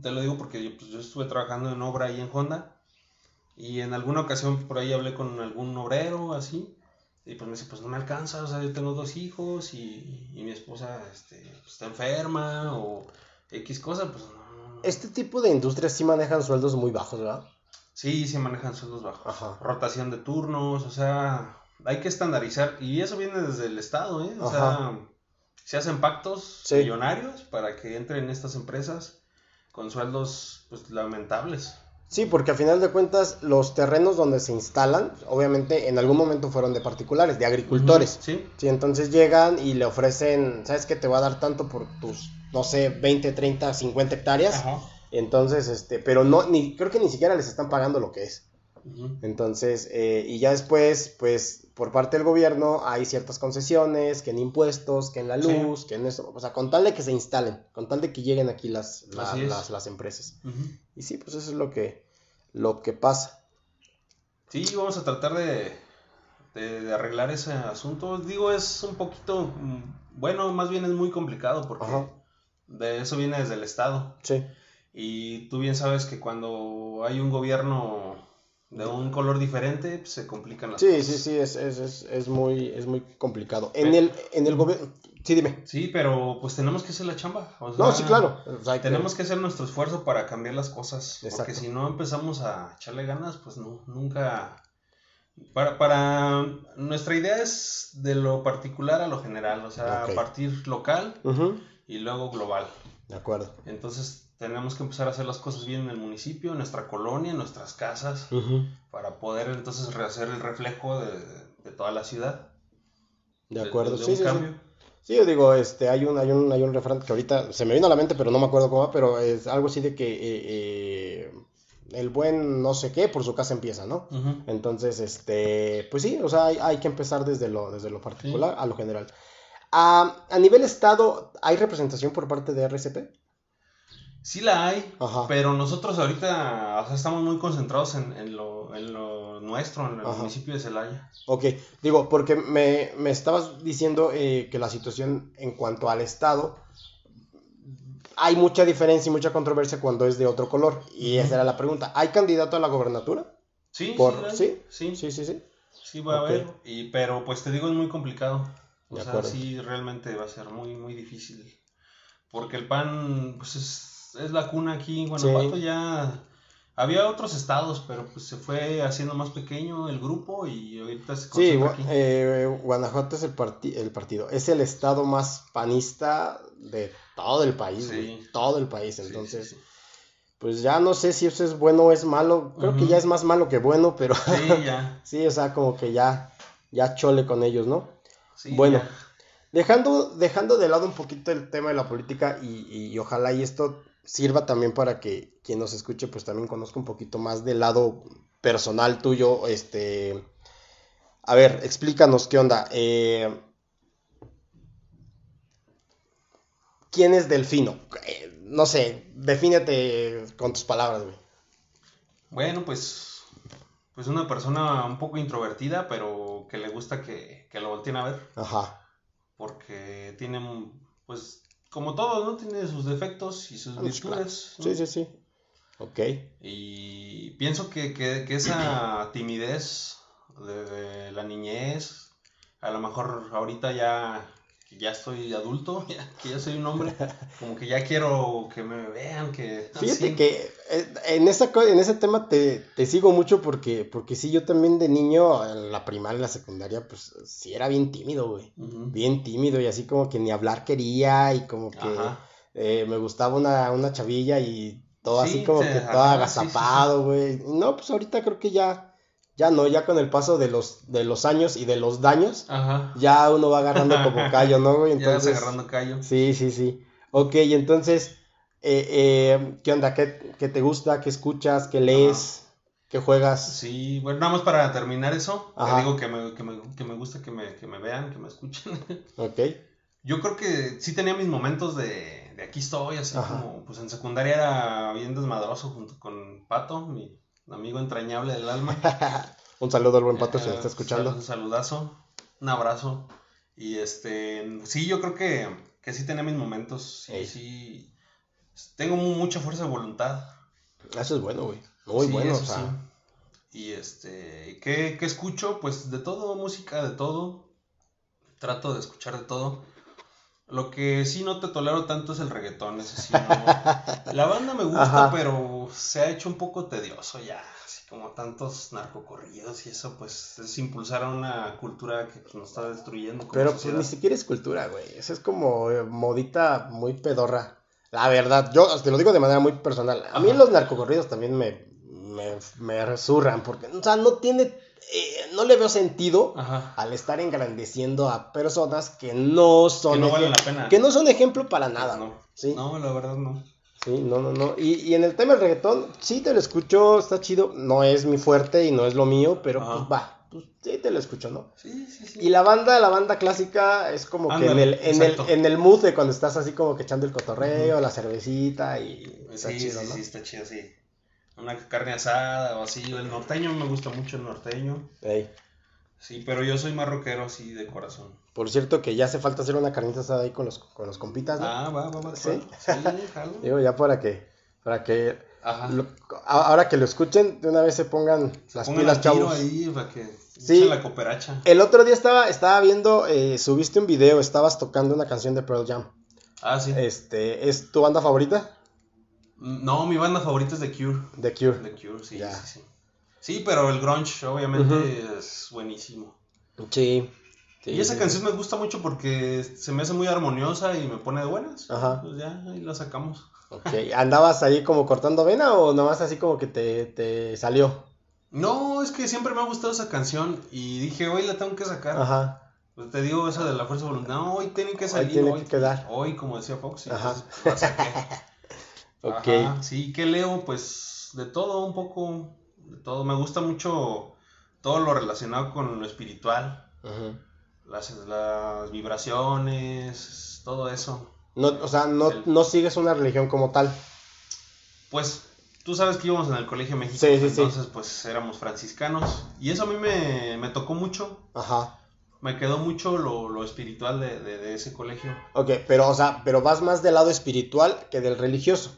te lo digo porque yo, pues, yo estuve trabajando en obra ahí en Honda y en alguna ocasión por ahí hablé con algún obrero así y pues me dice, pues no me alcanza, o sea, yo tengo dos hijos y, mi esposa este, pues, está enferma o X cosa, pues no, Este tipo de industrias sí manejan sueldos muy bajos, ¿verdad? Sí, sí manejan sueldos bajos. Ajá. Rotación de turnos, o sea, hay que estandarizar. Y eso viene desde el Estado, ¿eh? O sea, se hacen pactos millonarios para que entren estas empresas con sueldos pues lamentables. Sí, porque a final de cuentas los terrenos donde se instalan, obviamente en algún momento fueron de particulares, de agricultores. sí. Sí, entonces llegan y le ofrecen, ¿sabes qué? Te va a dar tanto por tus, no sé, 20, 30, 50 hectáreas. Ajá. Entonces, este, pero no, ni, creo que ni siquiera les están pagando lo que es. Entonces, eh, y ya después, pues, por parte del gobierno hay ciertas concesiones, que en impuestos, que en la luz, que en eso, o sea, con tal de que se instalen, con tal de que lleguen aquí las, las, las, empresas. Y sí, pues eso es lo que, lo que pasa. Sí, vamos a tratar de, de, arreglar ese asunto. Digo, es un poquito, mm, bueno, más bien es muy complicado porque de eso viene desde el Estado. Sí. Y tú bien sabes que cuando hay un gobierno de un color diferente, pues, se complican las cosas. Sí, sí, sí, es, es, es, es, muy, es muy complicado. En el, en el gobierno... Sí, dime. Sí, pero pues tenemos que hacer la chamba. no, sí, claro. tenemos que... hacer nuestro esfuerzo para cambiar las cosas. Porque si no empezamos a echarle ganas, pues no, nunca... Para, para nuestra idea es de lo particular a lo general, o sea, partir local y luego global. De acuerdo. Entonces tenemos que empezar a hacer las cosas bien en el municipio, en nuestra colonia, en nuestras casas, para poder entonces rehacer el reflejo de, toda la ciudad. De acuerdo, sí, sí, sí, yo digo, este, hay un, hay un, hay un refrán que ahorita se me vino a la mente, pero no me acuerdo cómo va, pero es algo así de que eh, eh, el buen no sé qué por su casa empieza, ¿no? Entonces, este, pues sí, o sea, hay, que empezar desde lo, desde lo particular a lo general. A, a nivel estado, ¿hay representación por parte de RCP? Sí la hay, pero nosotros ahorita estamos muy concentrados en, lo, en lo, nuestro, en el municipio de Celaya. Ok, digo, porque me, estabas diciendo eh, que la situación en cuanto al Estado, hay mucha diferencia y mucha controversia cuando es de otro color. Y esa era la pregunta. ¿Hay candidato a la gobernatura? Sí, sí, sí, sí, sí, sí. Sí, va a haber, y, pero pues te digo, es muy complicado. O sea, sí, realmente va a ser muy, muy difícil. Porque el PAN, pues es es la cuna aquí en Guanajuato. Ya había otros estados, pero pues se fue haciendo más pequeño el grupo y ahorita se Sí, eh, Guanajuato es el, el partido, es el estado más panista de todo el país, todo el país. Entonces, pues ya no sé si eso es bueno o es malo. Creo que ya es más malo que bueno, pero sí, ya. sí, o sea, como que ya, ya chole con ellos, ¿no? Sí, bueno. Dejando, dejando de lado un poquito el tema de la política y, y ojalá y esto sirva también para que quien nos escuche pues también conozca un poquito más del lado personal tuyo, este... A ver, explícanos qué onda. Eh, ¿Quién es Delfino? Eh, no sé, defínete con tus palabras, güey. Bueno, pues, pues una persona un poco introvertida, pero que le gusta que, que lo volteen a ver. Ajá. Porque tiene, pues, como todo, ¿no? Tiene sus defectos y sus ah, pues, virtudes. Sí, sí, sí. Ok. Y pienso que, que, que esa timidez de, la niñez, a lo mejor ahorita ya que ya estoy adulto, que ya soy un hombre, como que ya quiero que me vean, que... Fíjate que eh, en, esa, en ese tema te, sigo mucho porque, porque sí, yo también de niño, en la primaria, en la secundaria, pues sí era bien tímido, güey, bien tímido y así como que ni hablar quería y como que eh, me gustaba una, una chavilla y todo así como que todo agazapado, güey. no, pues ahorita creo que ya ya no, ya con el paso de los, de los años y de los daños, ya uno va agarrando como callo, ¿no, güey? Entonces, ya vas agarrando callo. Sí, sí, sí. Ok, entonces, eh, eh, ¿qué onda? ¿Qué, te gusta? ¿Qué escuchas? ¿Qué lees? ¿Qué juegas? Sí, bueno, nada más para terminar eso, te digo que me, que me, que me gusta que me, que me vean, que me escuchen. Ok. Yo creo que sí tenía mis momentos de, de aquí estoy, así como, pues en secundaria era bien desmadroso junto con Pato, mi amigo entrañable del alma. un saludo al buen pato si me está escuchando. Un saludazo, un abrazo. Y este, sí, yo creo que, que sí tenía mis momentos. Sí, sí. Tengo mucha fuerza de voluntad. Eso es bueno, güey. Muy bueno, o sea. Y este, ¿qué, ¿qué escucho? Pues de todo, música, de todo. Trato de escuchar de todo. Lo que sí no te tolero tanto es el reggaetón, ese sí no. La banda me gusta, pero se ha hecho un poco tedioso ya, así como tantos narcocorridos y eso, pues es impulsar a una cultura que pues, nos está destruyendo. pero pues ni siquiera es cultura, güey, eso es como eh, modita muy pedorra. La verdad, yo te lo digo de manera muy personal. A mí los narcocorridos también me, me, me resurran, porque, o sea, no tiene eh, no le veo sentido al estar engrandeciendo a personas que no son que no valen la pena. que no son ejemplo para nada. No, ¿sí? no la verdad no. Sí, no, no, no. Y, y, en el tema del reggaetón, sí te lo escucho, está chido. No es mi fuerte y no es lo mío, pero pues va, pues sí te lo escucho, ¿no? Sí, sí, sí. Y la banda, la banda clásica es como que en el, en el, en el mood de cuando estás así como que echando el cotorreo, la cervecita y está chido, ¿no? Sí, está chido, sí una carne asada o así. El norteño me gusta mucho el norteño. Sí, pero yo soy marroquero así de corazón. Por cierto, que ya hace falta hacer una carnita asada ahí con los, con los compitas, ¿no? Ah, va, va, va. Sí, sí Digo, ya para que, para que, ahora que lo escuchen, de una vez se pongan las pilas, chavos. ahí para que sí. la cooperacha. El otro día estaba, estaba viendo, eh, subiste un video, estabas tocando una canción de Pearl Jam. Ah, sí. Este, ¿es tu banda favorita? No, mi banda favorita es The Cure. The Cure. The Cure, sí, sí, sí. Sí, pero el grunge obviamente es buenísimo. Sí. y esa canción me gusta mucho porque se me hace muy armoniosa y me pone de buenas. Ajá. Pues ya, ahí la sacamos. Ok, ¿andabas ahí como cortando vena o nomás así como que te, te salió? No, es que siempre me ha gustado esa canción y dije, hoy la tengo que sacar. Ajá. Pues te digo esa de la fuerza de voluntad. No, hoy tiene que salir. Hoy tiene que quedar. Hoy, como decía Fox. Ajá. la saqué. Ok. sí, ¿qué leo? Pues de todo, un poco, de todo. Me gusta mucho todo lo relacionado con lo espiritual. las, las, vibraciones, todo eso. No, o sea, no, no sigues una religión como tal. Pues tú sabes que íbamos en el Colegio sí, sí, entonces pues éramos franciscanos y eso a mí me, me tocó mucho. Ajá. Me quedó mucho lo, lo espiritual de, de, de, ese colegio. Ok, pero o sea, pero vas más del lado espiritual que del religioso.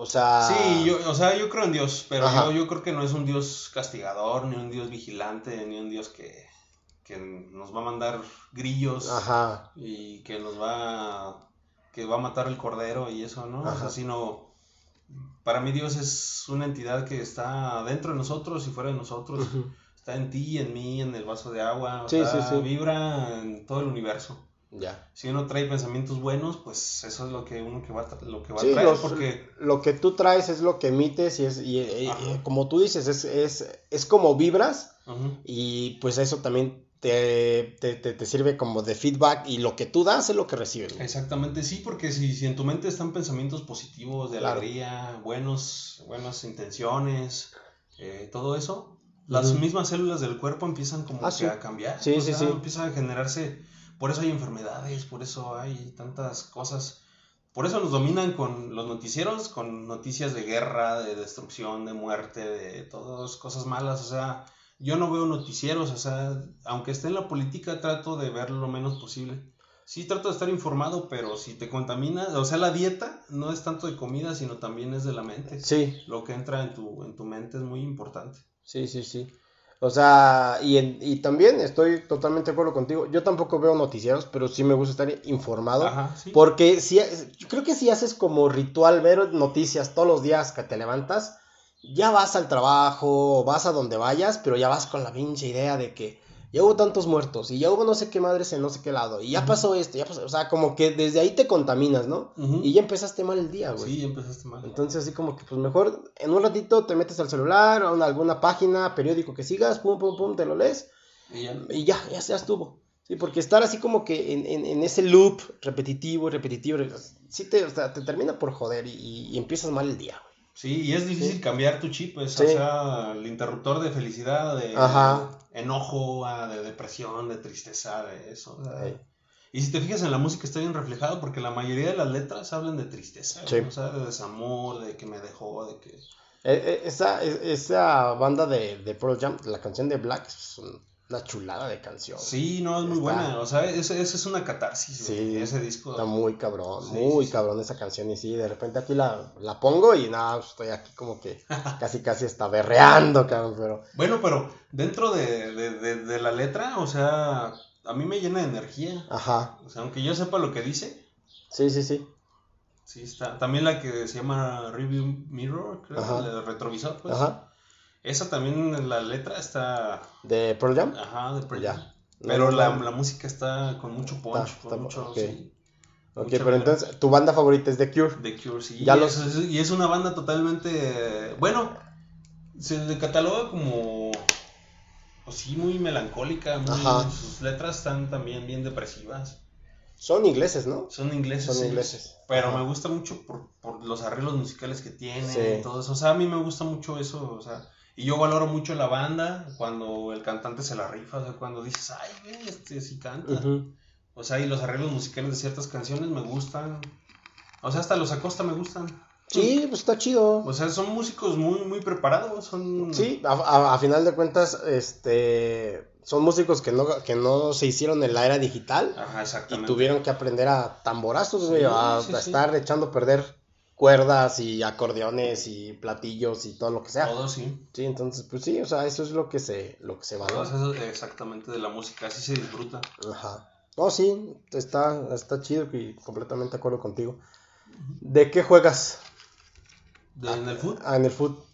O sea... Sí, yo, o sea, yo creo en Dios, pero yo, yo, creo que no es un Dios castigador, ni un Dios vigilante, ni un Dios que, que nos va a mandar grillos Ajá. y que nos va que va a matar el cordero y eso, ¿no? O sea, sino para mí Dios es una entidad que está dentro de nosotros y fuera de nosotros. Está en ti, en mí, en el vaso de agua, o sea, vibra en todo el universo. Ya. Si uno trae pensamientos buenos, pues eso es lo que uno que va, lo que va a traer. porque... Lo que tú traes es lo que emites y es, y, como tú dices, es, es, es como vibras y pues eso también te, te, te, sirve como de feedback y lo que tú das es lo que recibes. Exactamente, sí, porque si, si en tu mente están pensamientos positivos, de alegría, buenos, buenas intenciones, eh, todo eso, Las mismas células del cuerpo empiezan como ah, que a cambiar. Sí, sí, sí. Empieza a generarse. Por eso hay enfermedades, por eso hay tantas cosas. Por eso nos dominan con los noticieros, con noticias de guerra, de destrucción, de muerte, de todas cosas malas. O sea, yo no veo noticieros, o sea, aunque esté en la política, trato de ver lo menos posible. Sí, trato de estar informado, pero si te contamina, o sea, la dieta no es tanto de comida, sino también es de la mente. Sí. Lo que entra en tu, en tu mente es muy importante. Sí, sí, sí. O sea, y, y también estoy totalmente de acuerdo contigo. Yo tampoco veo noticieros, pero sí me gusta estar informado. Ajá, ¿sí? Porque si, yo creo que si haces como ritual ver noticias todos los días que te levantas, ya vas al trabajo, vas a donde vayas, pero ya vas con la pinche idea de que ya hubo tantos muertos y ya hubo no sé qué madres en no sé qué lado y ya pasó esto, ya pasó, o sea, como que desde ahí te contaminas, ¿no? Y ya empezaste mal el día, güey. Sí, empezaste mal. Entonces así como que pues mejor en un ratito te metes al celular o en alguna página, periódico que sigas, pum, pum, pum, te lo lees y ya, y ya, ya, estuvo. Sí, porque estar así como que en, en, en ese loop repetitivo, repetitivo, sí te, o sea, te termina por joder y, y empiezas mal el día, Sí, y es difícil cambiar tu chip, pues, o sea, el interruptor de felicidad, de, enojo, de depresión, de tristeza, de eso. Y si te fijas en la música está bien reflejado porque la mayoría de las letras hablan de tristeza, o sea, de desamor, de que me dejó, de que... E, e, esa, e, esa banda de, de Pearl Jam, la canción de Black, es una chulada de canción. Sí, no, es muy buena. O sea, esa es una catarsis. Sí, ese disco. Está muy cabrón, muy cabrón esa canción. Y sí, de repente aquí la, la pongo y nada, estoy aquí como que casi, casi está berreando, cabrón. Pero... Bueno, pero dentro de, de, de, la letra, o sea, a mí me llena de energía. Ajá. O sea, aunque yo sepa lo que dice. Sí, sí, sí. Sí, está. También la que se llama Review Mirror, creo, el retrovisor, pues. Ajá. Esa también la letra está. ¿De Pearl Jam? Ajá, de Pearl Jam. Pero la, la, música está con mucho punch, con mucho. Sí, ok, pero entonces, ¿tu banda favorita es The Cure? The Cure, sí. Ya y, los... es, y es una banda totalmente. Bueno, se le cataloga como. Pues sí, muy melancólica. Muy, sus letras están también bien depresivas. Son ingleses, ¿no? Son ingleses. Son ingleses. Pero me gusta mucho por, por, los arreglos musicales que tienen y todo eso. O sea, a mí me gusta mucho eso. O sea, y yo valoro mucho la banda cuando el cantante se la rifa, o sea, cuando dices, ay, ve, este sí canta. O sea, y los arreglos musicales de ciertas canciones me gustan. O sea, hasta los Acosta me gustan. Sí, pues está chido. O sea, son músicos muy, muy preparados. Son... Sí, a, a, final de cuentas, este, son músicos que no, que no se hicieron en la era digital. Ajá, exactamente. Y tuvieron que aprender a tamborazos, güey, a, estar echando a perder cuerdas y acordeones y platillos y todo lo que sea. Todo, sí. Sí, entonces, pues sí, o sea, eso es lo que se, lo que se valora. Eso exactamente de la música, así se disfruta. Ajá. No, sí, está, está chido y completamente de acuerdo contigo. ¿De qué juegas? ¿De, ¿En el fútbol? Ah, en el fútbol.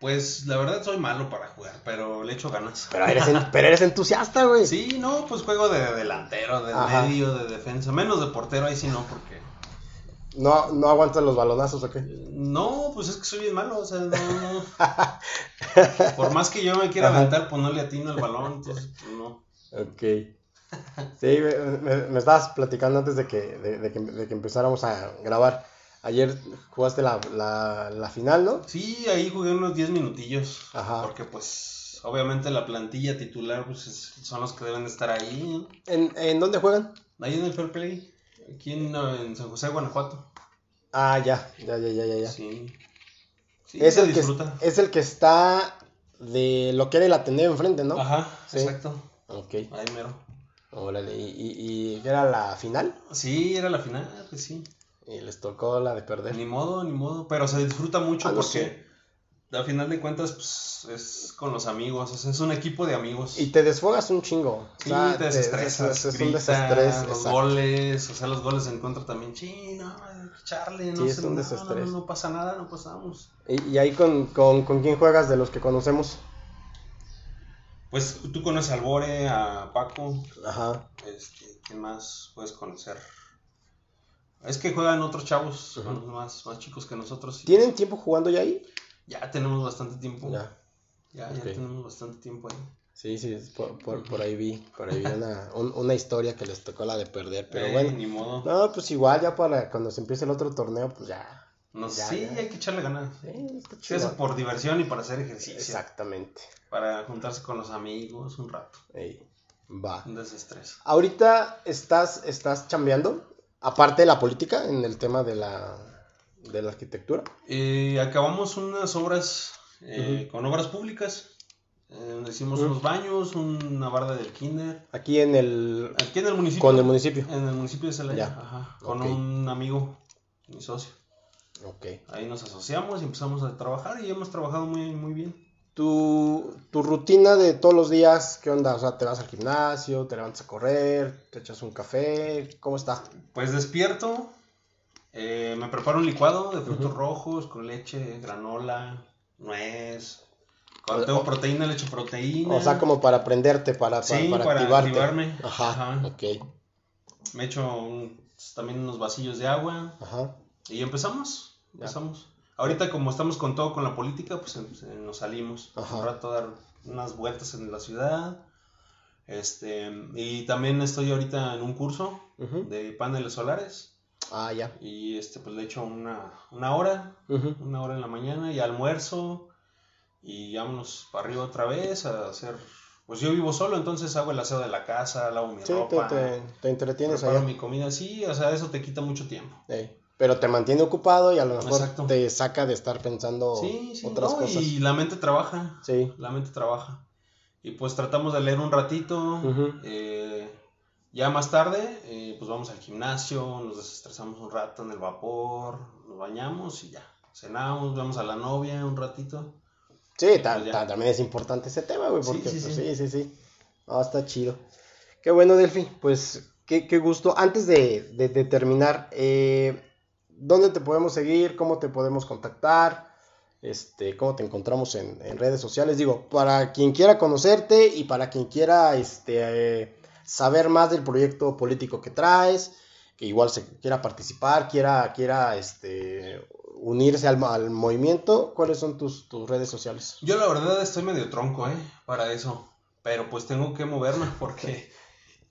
Pues la verdad soy malo para jugar, pero le echo ganas. Pero eres, pero eres entusiasta, güey. Sí, no, pues juego de delantero, de medio, de defensa. Menos de portero, ahí sí no, porque ¿No, ¿No aguantan los balonazos o qué? No, pues es que soy bien malo, o sea, no, Por más que yo me quiera aventar, pues no le atino el balón, entonces, pues no. Ok. Sí, me, estabas platicando antes de que, de, que, de que empezáramos a grabar. Ayer jugaste la, la, la, final, ¿no? Sí, ahí jugué unos 10 minutillos. Ajá. Porque pues obviamente la plantilla titular pues son los que deben estar ahí. ¿En, ¿En dónde juegan? Ahí en el Fair Play. Aquí en, San José, Guanajuato. Ah, ya, ya, ya, ya, ya. Sí. es, el que, es el que está de lo que era el Ateneo enfrente, ¿no? Ajá, exacto. Ok. Ahí mero. Órale, ¿y, y, era la final? Sí, era la final, pues sí. Y les tocó la de perder. Ni modo, ni modo, pero se disfruta mucho ah, porque al final de cuentas, pues es con los amigos, o sea, es un equipo de amigos. Y te desfogas un chingo. Sí, te desestresas. Es, un desestrés. Los goles, o sea, los goles en contra también. chino Charlie, no, sé, un desestrés. No, pasa nada, no pasamos. ¿Y, y ahí con, con, con, quién juegas de los que conocemos? Pues tú conoces a Albore, a Paco. Ajá. Este, ¿Quién más puedes conocer? Es que juegan otros chavos, más, más chicos que nosotros. ¿Tienen tiempo jugando ya ahí? Ya tenemos bastante tiempo. Ya. Ya, ya tenemos bastante tiempo ahí. Sí, sí, por, por, por ahí vi, por ahí vi una, una historia que les tocó la de perder, pero eh, bueno. Ni modo. No, pues igual ya para cuando se empiece el otro torneo, pues ya. No, sí, hay que echarle ganas. Sí, Eso por diversión y para hacer ejercicio. Exactamente. Para juntarse con los amigos un rato. va. Un desestrés. Ahorita estás, estás chambeando, aparte de la política, en el tema de la, de la arquitectura. Eh, acabamos unas obras eh, con obras públicas. Eh, hicimos unos baños, una barda del kinder. Aquí en el... Aquí en el municipio. Con el municipio. En el municipio de Celaya. Ajá, con un amigo, mi socio. Ok. Ahí nos asociamos y empezamos a trabajar y hemos trabajado muy, muy bien. Tu, tu rutina de todos los días, ¿qué onda? O sea, ¿te vas al gimnasio, te levantas a correr, te echas un café? ¿Cómo está? Pues despierto, eh, me preparo un licuado de frutos rojos con leche, granola, nuez. Cuando tengo proteína, le echo proteína. O sea, como para prenderte, para, para, activarme. Ajá, ok. Me echo también unos vasillos de agua. Ajá. Y empezamos, empezamos. Ahorita como estamos con todo con la política, pues em, nos salimos un rato a dar unas vueltas en la ciudad. Este, y también estoy ahorita en un curso de paneles solares. Ah, ya. Y este, pues le echo una, una hora, una hora en la mañana y almuerzo y vámonos para arriba otra vez a hacer pues yo vivo solo, entonces hago el aseo de la casa, lavo mi ropa. Te, te, entretienes allá. mi comida, sí, o sea, eso te quita mucho tiempo. Pero te mantiene ocupado y a lo mejor te saca de estar pensando sí, sí, otras cosas. Y la mente trabaja. Sí. La mente trabaja. Y pues tratamos de leer un ratito. Eh, ya más tarde, eh, pues vamos al gimnasio, nos desestresamos un rato en el vapor, nos bañamos y ya. Cenamos, vamos a la novia un ratito. Sí, pues también es importante ese tema, güey, porque sí, sí, pues, sí. sí, está chido. Qué bueno, Delphi, pues qué, qué gusto. Antes de, de terminar, eh, ¿dónde te podemos seguir? ¿Cómo te podemos contactar? Este, ¿Cómo te encontramos en, redes sociales? Digo, para quien quiera conocerte y para quien quiera este, saber más del proyecto político que traes, que igual se quiera participar, quiera, quiera este, unirse al, al movimiento, ¿cuáles son tus, tus redes sociales? Yo la verdad estoy medio tronco, ¿eh? Para eso. Pero pues tengo que moverme porque,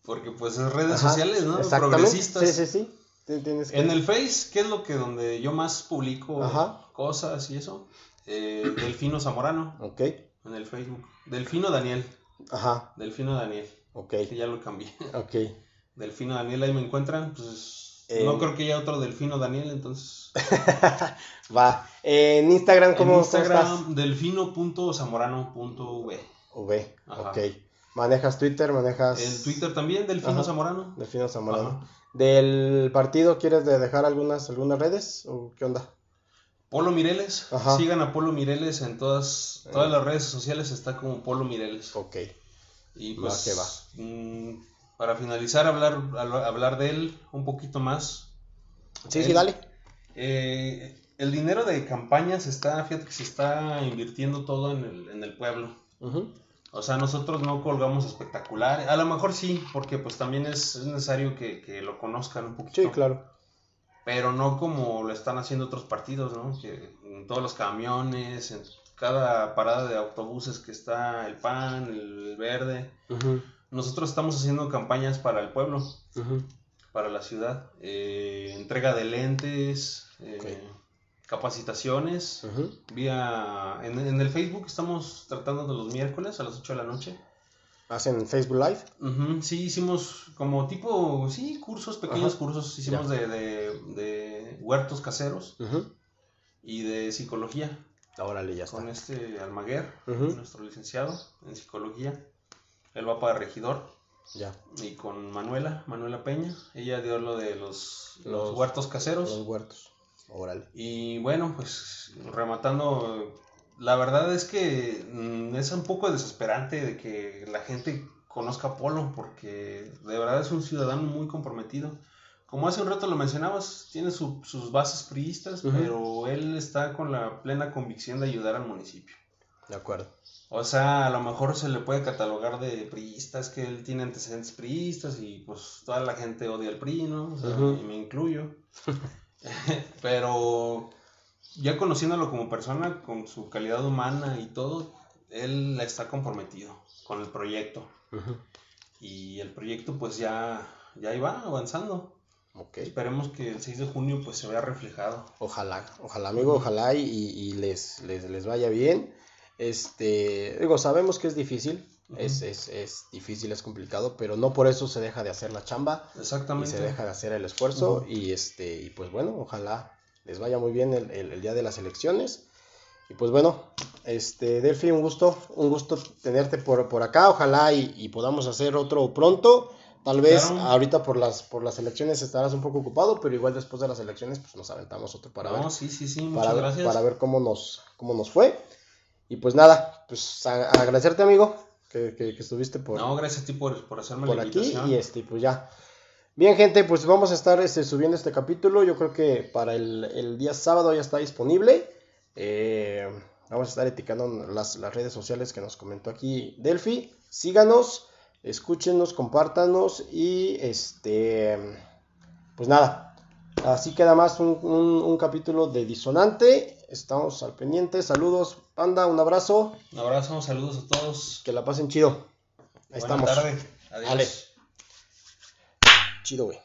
porque pues es redes sociales, ¿no? Progresistas. Sí, sí, sí. En el Face, ¿qué es lo que donde yo más publico cosas y eso? Eh, Delfino Zamorano. Ok. En el Facebook. Delfino Daniel. Ajá. Delfino Daniel. Ok. Que ya lo cambié. Ok. Delfino Daniel, ahí me encuentran. Pues no eh, creo que haya otro Delfino Daniel, entonces. Va. en Instagram, ¿cómo en Instagram, delfino.zamorano.v. V. Ok. ¿Manejas Twitter? ¿Manejas...? En Twitter también, Delfino Zamorano. Delfino Zamorano. ¿Del partido quieres dejar algunas, algunas redes o qué onda? Polo Mireles. Sigan a Polo Mireles en todas, todas las redes sociales, está como Polo Mireles. Ok. Y pues, va. Mm, para finalizar, hablar, hablar de él un poquito más. Sí, sí, dale. Eh, el dinero de campañas está, fíjate que se está invirtiendo todo en el, en el pueblo. O sea, nosotros no colgamos espectaculares. A lo mejor sí, porque pues también es, necesario que, lo conozcan un poquito. Sí, claro. Pero no como lo están haciendo otros partidos, ¿no? Que en todos los camiones, en cada parada de autobuses que está el PAN, el verde. Nosotros estamos haciendo campañas para el pueblo, para la ciudad. Eh, entrega de lentes. Eh, capacitaciones vía en, el Facebook estamos tratando de los miércoles a las 8 de la noche. Hacen Facebook Live sí hicimos como tipo sí cursos pequeños cursos hicimos de, de, huertos caseros y de psicología Órale, ya está. con este Almaguer nuestro licenciado en psicología. Él va para regidor. Ya. Y con Manuela Manuela Peña. Ella dio lo de los, los huertos caseros. los huertos. Y bueno, pues rematando, la verdad es que mm, es un poco desesperante de que la gente conozca a Polo, porque de verdad es un ciudadano muy comprometido. Como hace un rato lo mencionabas, tiene sus bases priistas, pero él está con la plena convicción de ayudar al municipio. De acuerdo. O sea, a lo mejor se le puede catalogar de priistas, que él tiene antecedentes priistas y pues toda la gente odia al PRI, ¿no? y me incluyo. Pero ya conociéndolo como persona, con su calidad humana y todo, él está comprometido con el proyecto. Y el proyecto pues ya, ya iba avanzando. Esperemos que el 6 de junio pues se vea reflejado. Ojalá, ojalá amigo, ojalá y, les, les, vaya bien. Este, digo, sabemos que es difícil, es, es, es, difícil, es complicado, pero no por eso se deja de hacer la chamba. Exactamente. Y se deja de hacer el esfuerzo y este, y pues bueno, ojalá les vaya muy bien el, el, día de las elecciones. Y pues bueno, este, Delphi, un gusto, un gusto tenerte por, por acá, ojalá y, y podamos hacer otro pronto. Tal vez ahorita por las por las elecciones estarás un poco ocupado, pero igual después de las elecciones pues nos aventamos otro para ver. sí, sí, sí, muchas para, gracias. Para ver cómo nos cómo nos fue. Y pues nada, pues agradecerte amigo que, que, estuviste por No, gracias a ti por, por hacerme por aquí y este pues ya. Bien, gente, pues vamos a estar este, subiendo este capítulo. Yo creo que para el, el día sábado ya está disponible. Eh, vamos a estar etiquetando las, las redes sociales que nos comentó aquí Delphi. Síganos escúchenos, compártanos y este, pues nada, así queda más un, capítulo de Disonante, estamos al pendiente, saludos, Panda, un abrazo. Un abrazo, saludos a todos. Que la pasen chido. Ahí estamos. Tarde. Adiós. Chido, güey.